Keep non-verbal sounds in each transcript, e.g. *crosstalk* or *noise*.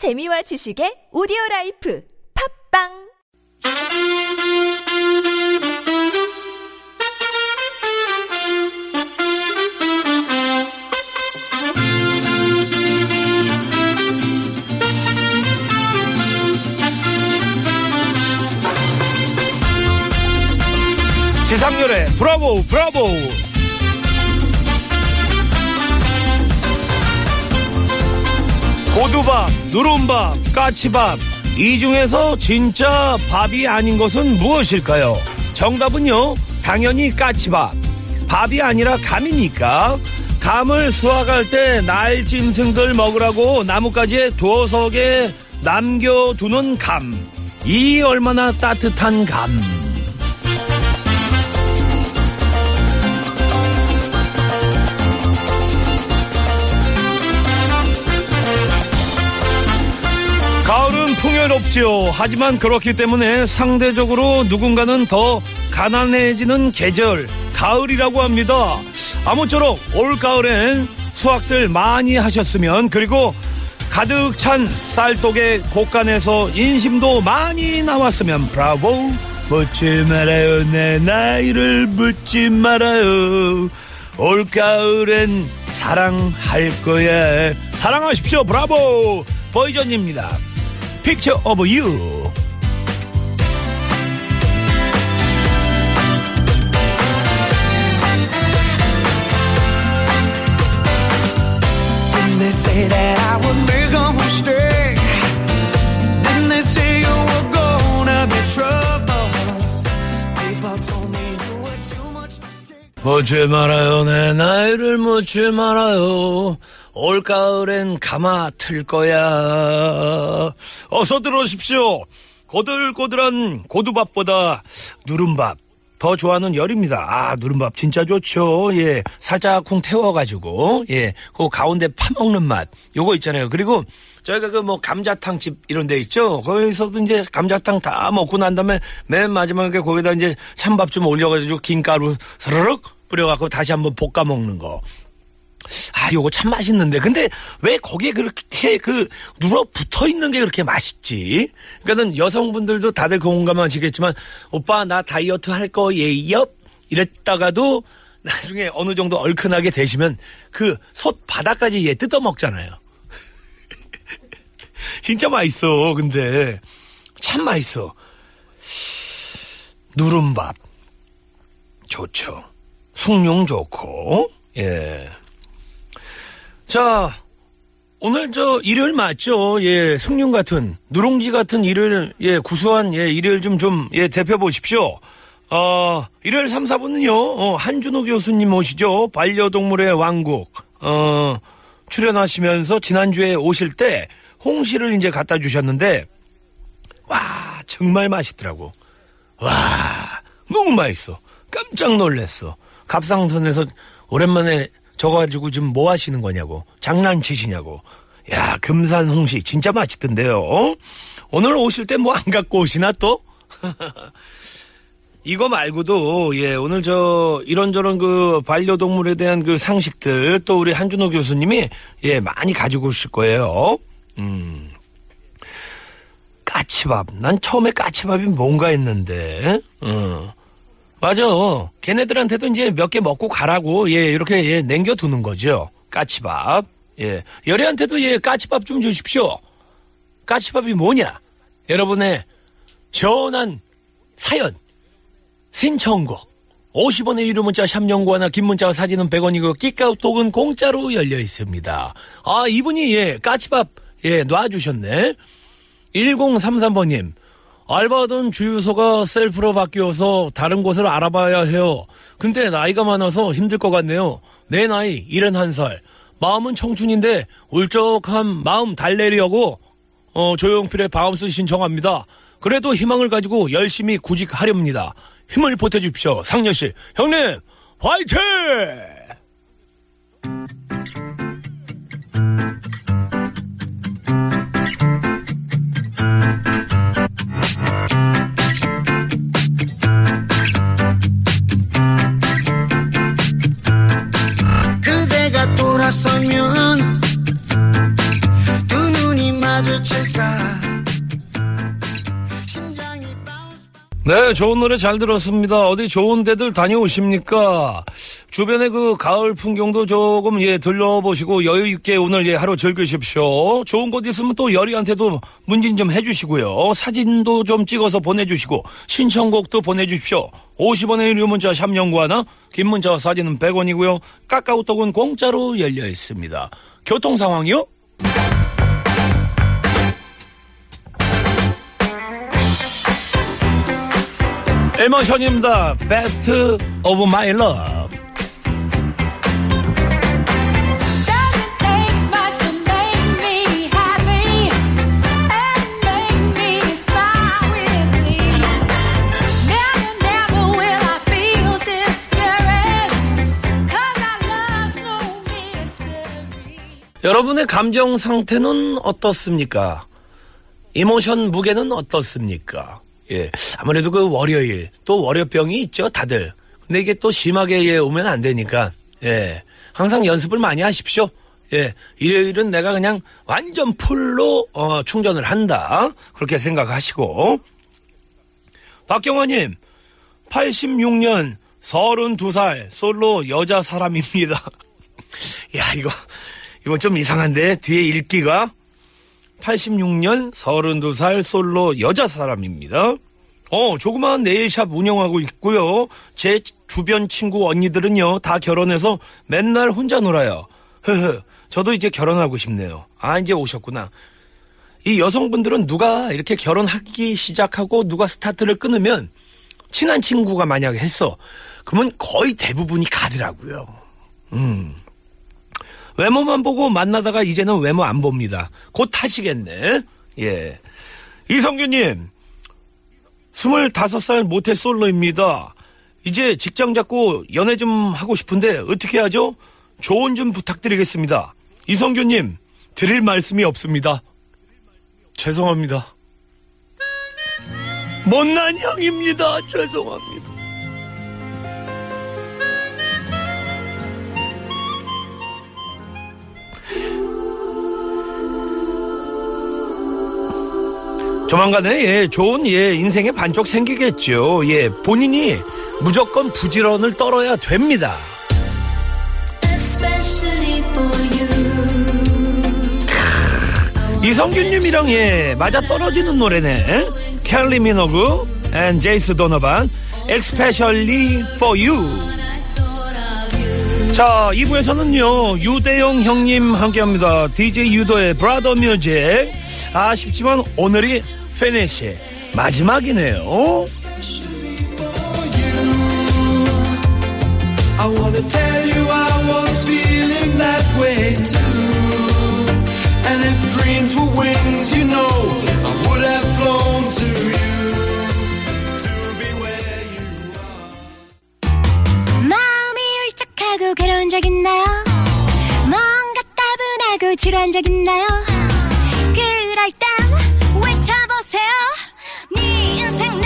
재미와 지식의 오디오 라이프 팝빵! 지상렬의 브라보 브라보 고두밥 누른밥 까치밥. 이 중에서 진짜 밥이 아닌 것은 무엇일까요? 정답은요 당연히 까치밥. 밥이 아니라 감이니까. 감을 수확할 때 날 짐승들 먹으라고 나뭇가지에 두어석에 남겨두는 감. 이 얼마나 따뜻한 감 풍요롭지요. 하지만 그렇기 때문에 상대적으로 누군가는 더 가난해지는 계절, 가을이라고 합니다. 아무쪼록 올 가을엔 수확들 많이 하셨으면 그리고 가득 찬 쌀독의 곳간에서 인심도 많이 나왔으면 브라보. 묻지 말아요. 내 나이를 묻지 말아요. 올 가을엔 사랑할 거야. 사랑하십시오. 브라보. 보이전입니다 they say you were gonna be trouble? People told me you were too much to take. 묻지 말아요 내 나이를 묻지 말아요 올가을엔 가마 틀 거야 어서 들어오십시오 고들고들한 고두밥보다 누른밥 더 좋아하는 열입니다. 아, 누른밥 진짜 좋죠. 예. 살짝 쿵 태워가지고, 예. 그 가운데 파먹는 맛. 요거 있잖아요. 그리고 저희가 그 뭐 감자탕집 이런 데 있죠. 거기서도 이제 감자탕 다 먹고 난 다음에 맨 마지막에 거기다 이제 찬밥 좀 올려가지고 김가루 스르륵 뿌려갖고 다시 한번 볶아 먹는 거. 아, 요거 참 맛있는데. 근데 왜 거기에 그렇게 그 눌어 붙어 있는 게 그렇게 맛있지? 그러니까는 여성분들도 다들 공감하시겠지만, 오빠, 나 다이어트 할 거예요? 이랬다가도 나중에 어느 정도 얼큰하게 되시면 그 솥 바닥까지 얘 뜯어 먹잖아요. *laughs* 진짜 맛있어, 근데. 참 맛있어. 누른밥. 좋죠. 숭늉 좋고, 예. 자, 오늘 저 일요일 맞죠? 예, 숭늉 같은 누룽지 같은 일요일 예, 구수한 예, 일요일 좀 좀 예, 대표 보십시오. 어, 일요일 3, 4분은요. 어, 한준호 교수님 오시죠. 반려동물의 왕국. 어, 출연하시면서 지난주에 오실 때 홍시를 이제 갖다 주셨는데 와, 정말 맛있더라고. 와, 너무 맛있어. 깜짝 놀랐어. 갑상선에서 오랜만에 저거 가지고 지금 뭐 하시는 거냐고. 장난치시냐고. 야, 금산 홍시 진짜 맛있던데요. 오늘 오실 때 뭐 안 갖고 오시나 또? *laughs* 이거 말고도 예 오늘 저 이런저런 그 반려동물에 대한 그 상식들 또 우리 한준호 교수님이 예 많이 가지고 오실 거예요. 음 까치밥 난 처음에 까치밥이 뭔가 했는데 어 맞아. 걔네들한테도 이제 몇 개 먹고 가라고 예 이렇게 예 남겨두는 거죠. 까치밥. 예. 열애한테도 예 까치밥 좀 주십시오. 까치밥이 뭐냐? 여러분의 시원한 사연. 신청곡. 50원의 유료 문자 샵연구하나 긴 문자와 사진은 100원이고 끼까우톡은 공짜로 열려 있습니다. 아 이분이 예 까치밥 예 놔주셨네. 1033번님 알바하던 주유소가 셀프로 바뀌어서 다른 곳을 알아봐야 해요. 근데 나이가 많아서 힘들 것 같네요. 내 나이 71살. 마음은 청춘인데 울적한 마음 달래려고 어, 조용필의 Bounce 신청합니다. 그래도 희망을 가지고 열심히 구직하렵니다. 힘을 보태주십시오. 상렬씨. 형님, 화이팅! 네, 좋은 노래 잘 들었습니다. 어디 좋은 데들 다녀오십니까? 주변에 그 가을 풍경도 조금 예 들려보시고 여유 있게 오늘 예 하루 즐기십시오. 좋은 곳 있으면 또 열이한테도 문진 좀 해주시고요. 사진도 좀 찍어서 보내주시고 신청곡도 보내주십시오. 50원의 유료 문자 샵 연구하나 긴 문자와 사진은 100원이고요. 카카오톡은 공짜로 열려 있습니다. 교통 상황이요? 에머션입니다. Best of my love. 여러분의 감정 상태는 어떻습니까? 이모션 무게는 어떻습니까? 예. 아무래도 그 월요일, 또 월요병이 있죠, 다들. 근데 이게 또 심하게 예, 오면 안 되니까, 예. 항상 연습을 많이 하십시오. 예. 일요일은 내가 그냥 완전 풀로, 어, 충전을 한다. 그렇게 생각하시고. 박경화님, 86년 32살 솔로 여자 사람입니다. *laughs* 야, 이거, 이거 좀 이상한데, 뒤에 읽기가. 86년 32살 솔로 여자 사람입니다. 어, 조그마한 네일샵 운영하고 있고요. 제 주변 친구 언니들은요, 다 결혼해서 맨날 혼자 놀아요. 흐흐, 저도 이제 결혼하고 싶네요. 아, 이제 오셨구나. 이 여성분들은 누가 이렇게 결혼하기 시작하고 누가 스타트를 끊으면 친한 친구가 만약에 했어. 그러면 거의 대부분이 가더라고요. 음. 외모만 보고 만나다가 이제는 외모 안 봅니다. 곧 타시겠네. 예. 이성규님, 25살 모태 솔로입니다. 이제 직장 잡고 연애 좀 하고 싶은데 어떻게 하죠? 조언 좀 부탁드리겠습니다. 이성규님, 드릴 말씀이 없습니다. 죄송합니다. 못난 형입니다. 죄송합니다. 조만간에 예, 좋은 예, 인생의 반쪽 생기겠죠. 예, 본인이 무조건 부지런을 떨어야 됩니다. 이성균님이랑 예, 맞아 떨어지는 노래네. 카일리 미노그 and 제이슨 도노반 Especially for you. 자, 2부에서는요, 유대영 형님 함께 합니다. DJ 유도의 brother music. 아쉽지만 오늘이 페네시 마지막이네요. I wanna tell you I was feeling that way too. And if dreams were wings, you know, I would have flown to you to be where you are. 마음이 울적하고 괴로운 적 있나요? 뭔가 따분하고 지루한 적 있나요? 그럴 땐 외쳐 보세요. 네 인생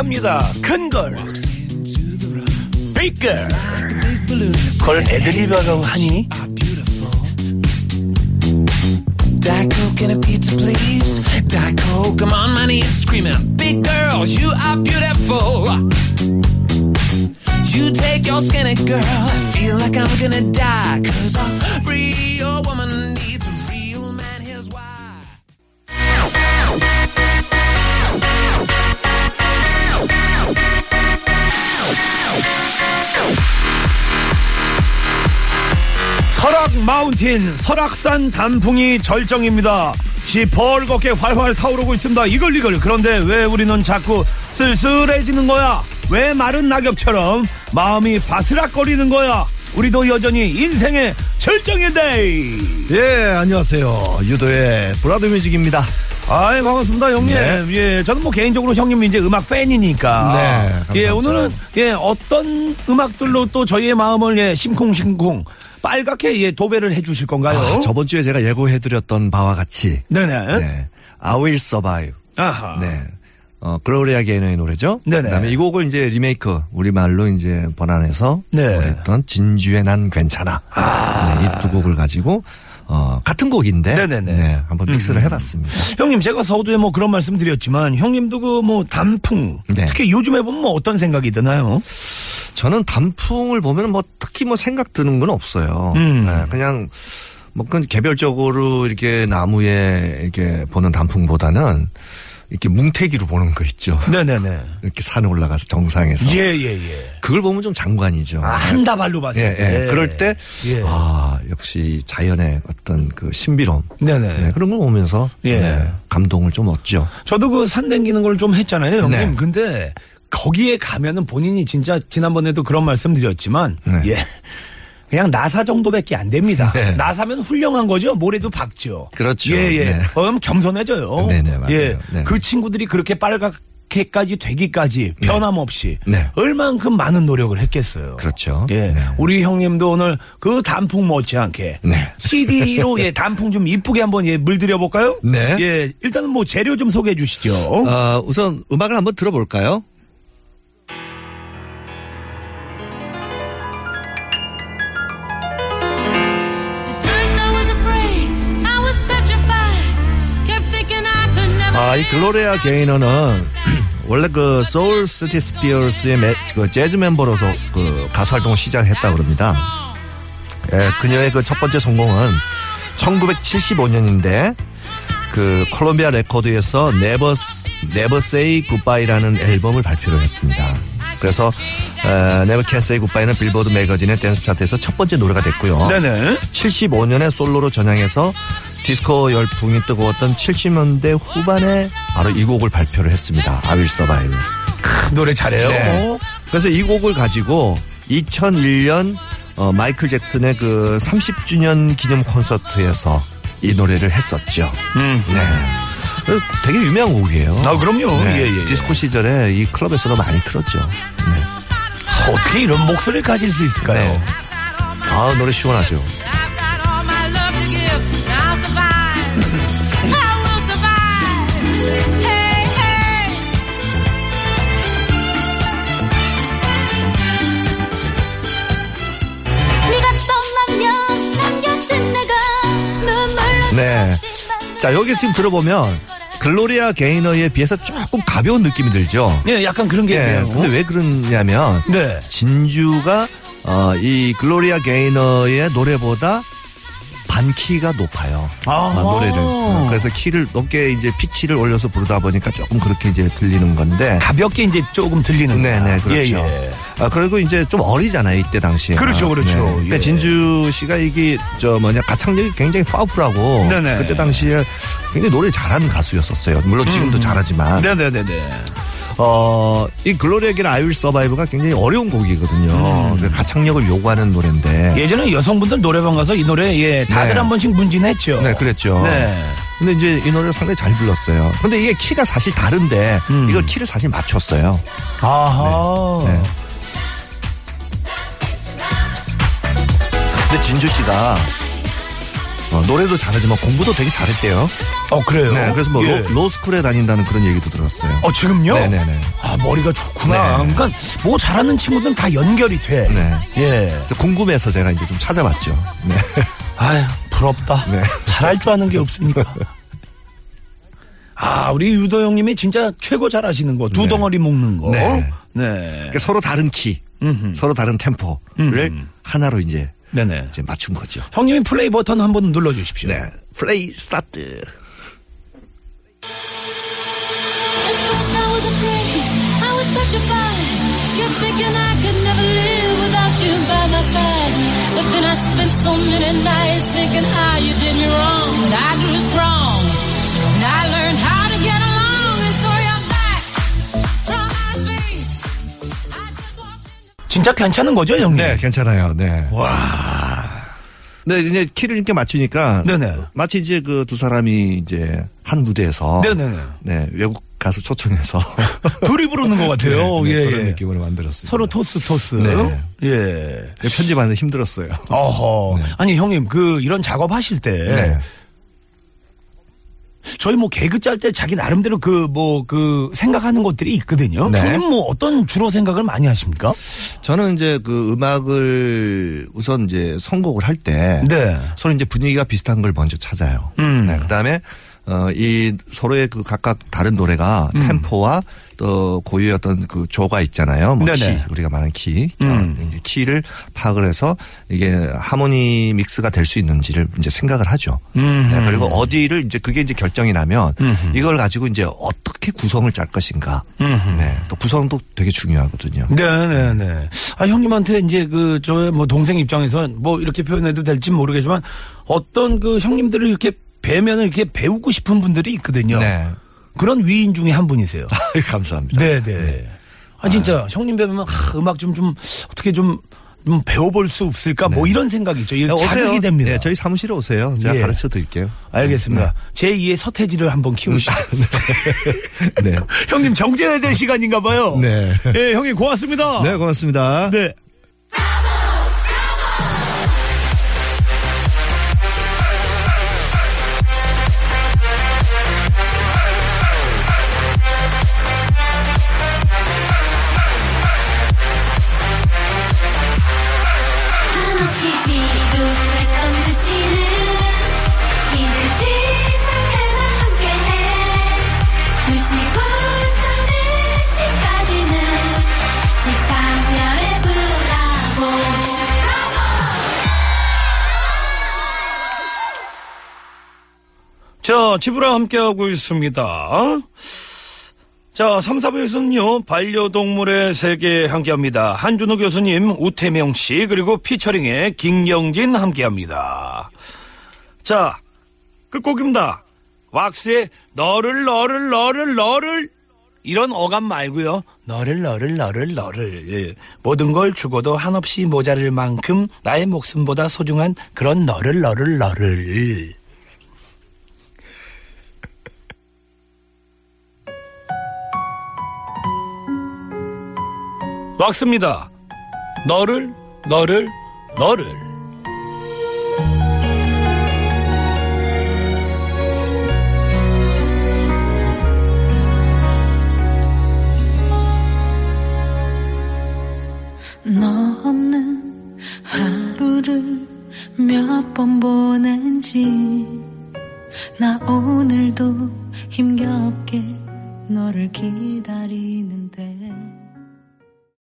메이크합니다. 큰 걸. 빅걸. 그걸 애드립이라고 하니? Diet Coke and a pizza, please. Diet Coke, I'm on my knees screaming, Big girl, you are beautiful. You take your skinny girl, I feel like I'm gonna die. Cause a real woman 설악 마운틴, 설악산 단풍이 절정입니다. 시벌겋게 활활 타오르고 있습니다. 이걸. 그런데 왜 우리는 자꾸 쓸쓸해지는 거야? 왜 마른 낙엽처럼 마음이 바스락거리는 거야? 우리도 여전히 인생의 절정인데. 예, 안녕하세요. 유도의 브라더 뮤직입니다. 아이 반갑습니다 형님. 네. 예, 저는 뭐 개인적으로 형님 이제 음악 팬이니까. 네, 감사합니다. 예, 오늘은 예 어떤 음악들로 또 저희의 마음을 예 심쿵심쿵 빨갛게 예 도배를 해주실 건가요? 아, 저번 주에 제가 예고해드렸던 바와 같이, 네네. 네, I Will Survive. 아하. 네. 어, 글로리아 게이너의 노래죠. 네네. 그다음에 이 곡을 이제 리메이크, 우리 말로 이제 번안해서 네. 노래했던 진주의 난 괜찮아. 네, 이두 곡을 가지고, 어, 같은 곡인데. 네네네. 네, 한번 믹스를 해봤습니다. 형님 제가 서두에 뭐 그런 말씀 드렸지만 형님도 그 뭐 단풍 네. 특히 요즘에 보면 뭐 어떤 생각이 드나요? 저는 단풍을 보면 뭐 특히 뭐 생각 드는 건 없어요. 음. 네, 그냥 뭐 개별적으로 이렇게 나무에 이렇게 보는 단풍보다는 이렇게 뭉태기로 보는 거 있죠. 네네네. 이렇게 산 올라가서 정상에서. 예예 예. 그걸 보면 좀 장관이죠. 아, 한 다발로 봤을 예, 때. 예. 그럴 때, 예. 아, 역시 자연의 어떤 그 신비로움. 네네. 네, 그런 걸 보면서 예. 네, 감동을 좀 얻죠. 저도 그 산 댕기는 걸 좀 했잖아요, 형님. 네. 근데 거기에 가면은 본인이 진짜 지난번에도 그런 말씀 드렸지만 네. 예. 그냥 나사 정도밖에 안 됩니다. 네. 나사면 훌륭한 거죠. 모래도 박죠. 그렇죠. 예, 예. 네. 그럼 겸손해져요. 네 네, 맞아요. 예. 네. 그 친구들이 그렇게 빨갛게까지 되기까지 변함없이 네. 얼만큼 많은 노력을 했겠어요. 그렇죠. 예. 네. 우리 형님도 오늘 그 단풍 못지않게 네. CD로 *laughs* 예, 단풍 좀 이쁘게 한번 예, 물들여 볼까요? 네. 예. 일단은 뭐 재료 좀 소개해 주시죠. 어, 우선 음악을 한번 들어볼까요? 아, 이 글로리아 게이너는 *clears throat* 원래 그 Soul Satisfiers의 매- 그 재즈 멤버로서 그 가수 활동을 시작했다 그럽니다. 예, 그녀의 그 첫 번째 성공은 1975년인데 그 콜롬비아 레코드에서 Never Can Say Goodbye라는 앨범을 발표를 했습니다. 그래서 Can Say Goodbye는 빌보드 매거진의 댄스 차트에서 첫 번째 노래가 됐고요. 네네. 75년에 솔로로 전향해서 디스코 열풍이 뜨거웠던 70년대 후반에 바로 이 곡을 발표를 했습니다. Survive. 크, 노래 잘해요. 네. 그래서 이 곡을 가지고 2001년 어, 마이클 잭슨의 그 30주년 기념 콘서트에서 이 노래를 했었죠. 음. 네. 그래서 되게 유명한 곡이에요. 아, 그럼요. 네. 예, 예, 예. 디스코 시절에 이 클럽에서도 많이 틀었죠. 네. 어떻게 이런 목소리를 가질 수 있을까요? 네. 아, 노래 시원하죠. 자, 여기 지금 들어보면 글로리아 게이너에 비해서 조금 가벼운 느낌이 들죠. 예, 약간 그런 게 예. 있네요. 근데 왜 그러냐면 네. 진주가 어, 이 글로리아 게이너의 노래보다 반 키가 높아요. 아하. 아, 노래를. 어, 그래서 키를 높게 이제 피치를 올려서 부르다 보니까 조금 그렇게 이제 들리는 건데. 가볍게 이제 조금 들리는 네네, 거야. 그렇죠. 예, 예. 아, 그리고 이제 좀 어리잖아요, 이때 당시에. 그렇죠, 그렇죠. 근데 예. 진주 씨가 이게, 저 뭐냐, 가창력이 굉장히 파워풀하고. 네네. 그때 당시에 굉장히 노래 잘하는 가수였었어요. 물론 지금도 잘하지만. 네네네네. 어, 이 글로리아 게이너 I Will Survive가 굉장히 어려운 곡이거든요. 그 가창력을 요구하는 노래인데. 예전에 여성분들 노래방 가서 이 노래 예 다들 네. 한 번씩 문진했죠. 네, 그랬죠. 네. 근데 이제 이 노래를 상당히 잘 불렀어요. 근데 이게 키가 사실 다른데 음. 이걸 키를 사실 맞췄어요. 아하. 네. 근데 진주 씨가 어, 노래도 잘하지만 공부도 되게 잘했대요. 어 그래요. 네, 그래서 뭐 예. 로, 스쿨에 다닌다는 그런 얘기도 들었어요. 어 지금요? 네네네. 아 머리가 좋구나. 네. 그러니까 뭐 잘하는 친구들은 다 연결이 돼. 네. 예. 궁금해서 제가 이제 좀 찾아봤죠. 네. *laughs* 아유 부럽다. 네. 잘할 줄 아는 게 없으니까. 아 우리 유도 형님이 진짜 최고 잘하시는 거 두 네. 덩어리 묶는 거. 네. 네. 그러니까 서로 다른 키, 음흠. 서로 다른 템포를 하나로 이제, 네네. 이제 맞춘 거죠. 형님이 플레이 버튼 한번 눌러주십시오. 네. 플레이 스타트. 진짜 괜찮은 거죠, 형님? 네, 괜찮아요. 네. 와. 네, 이제 키를 이렇게 맞추니까 네네. 마치 이제 그 두 사람이 이제 한 무대에서 네네네. 네, 외국 가수 초청해서 *laughs* 둘이 부르는 것 같아요. 네, 네, 예, 그런 예. 느낌으로 만들었습니다. 서로 토스 토스. 네. 예. 편집하는데 힘들었어요. 어허. 네. 아니 형님 그 이런 작업하실 때 네. 저희 뭐 개그 짤 때 자기 나름대로 그 뭐 그 생각하는 것들이 있거든요. 네. 형님 뭐 어떤 주로 생각을 많이 하십니까? 저는 이제 그 음악을 우선 이제 선곡을 할 때 네. 서로 이제 분위기가 비슷한 걸 먼저 찾아요. 음. 네, 그다음에 어, 이 서로의 그 각각 다른 노래가 음. 템포와 또 고유의 어떤 그 조가 있잖아요. 뭐. 키, 우리가 말하는 키. 음. 어, 이제 키를 파악을 해서 이게 하모니 믹스가 될 수 있는지를 이제 생각을 하죠. 음. 네, 그리고 어디를 이제 그게 이제 결정이 나면 음흠. 이걸 가지고 이제 어떻게 구성을 짤 것인가. 음흠. 네. 또 구성도 되게 중요하거든요. 네네네. 아, 형님한테 이제 그, 저의 뭐 동생 입장에서 뭐 이렇게 표현해도 될지 모르겠지만 어떤 그 형님들을 이렇게 뵈면은 이렇게 배우고 싶은 분들이 있거든요. 네. 그런 위인 중에 한 분이세요. *laughs* 감사합니다. 네네. 아, 진짜 형님 뵈면 아, 음악 좀, 좀 어떻게 좀, 좀 배워볼 수 없을까 뭐 이런 생각이죠. 이게 자극이 됩니다. 네, 저희 사무실에 오세요. 제가 예. 가르쳐 드릴게요. 알겠습니다. 제 2의 서태지를 한번 키우시죠. *laughs* 네. 형님 정제해야 될 시간인가 봐요. 네. 예, 형님 고맙습니다. 네, 고맙습니다. 네. 자, 지브라 함께하고 있습니다. 자, 3, 4부에서는요, 반려동물의 세계 함께합니다. 한준호 교수님, 우태명 씨, 그리고 피처링의 김영진 함께합니다. 자, 끝곡입니다. 왁스의 너를, 너를, 너를, 너를. 이런 어감 말고요. 너를, 너를, 너를, 너를. 예. 모든 걸 죽어도 한없이 모자랄 만큼 나의 목숨보다 소중한 그런 너를, 너를, 너를. 왁스입니다. 너를, 너를, 너를.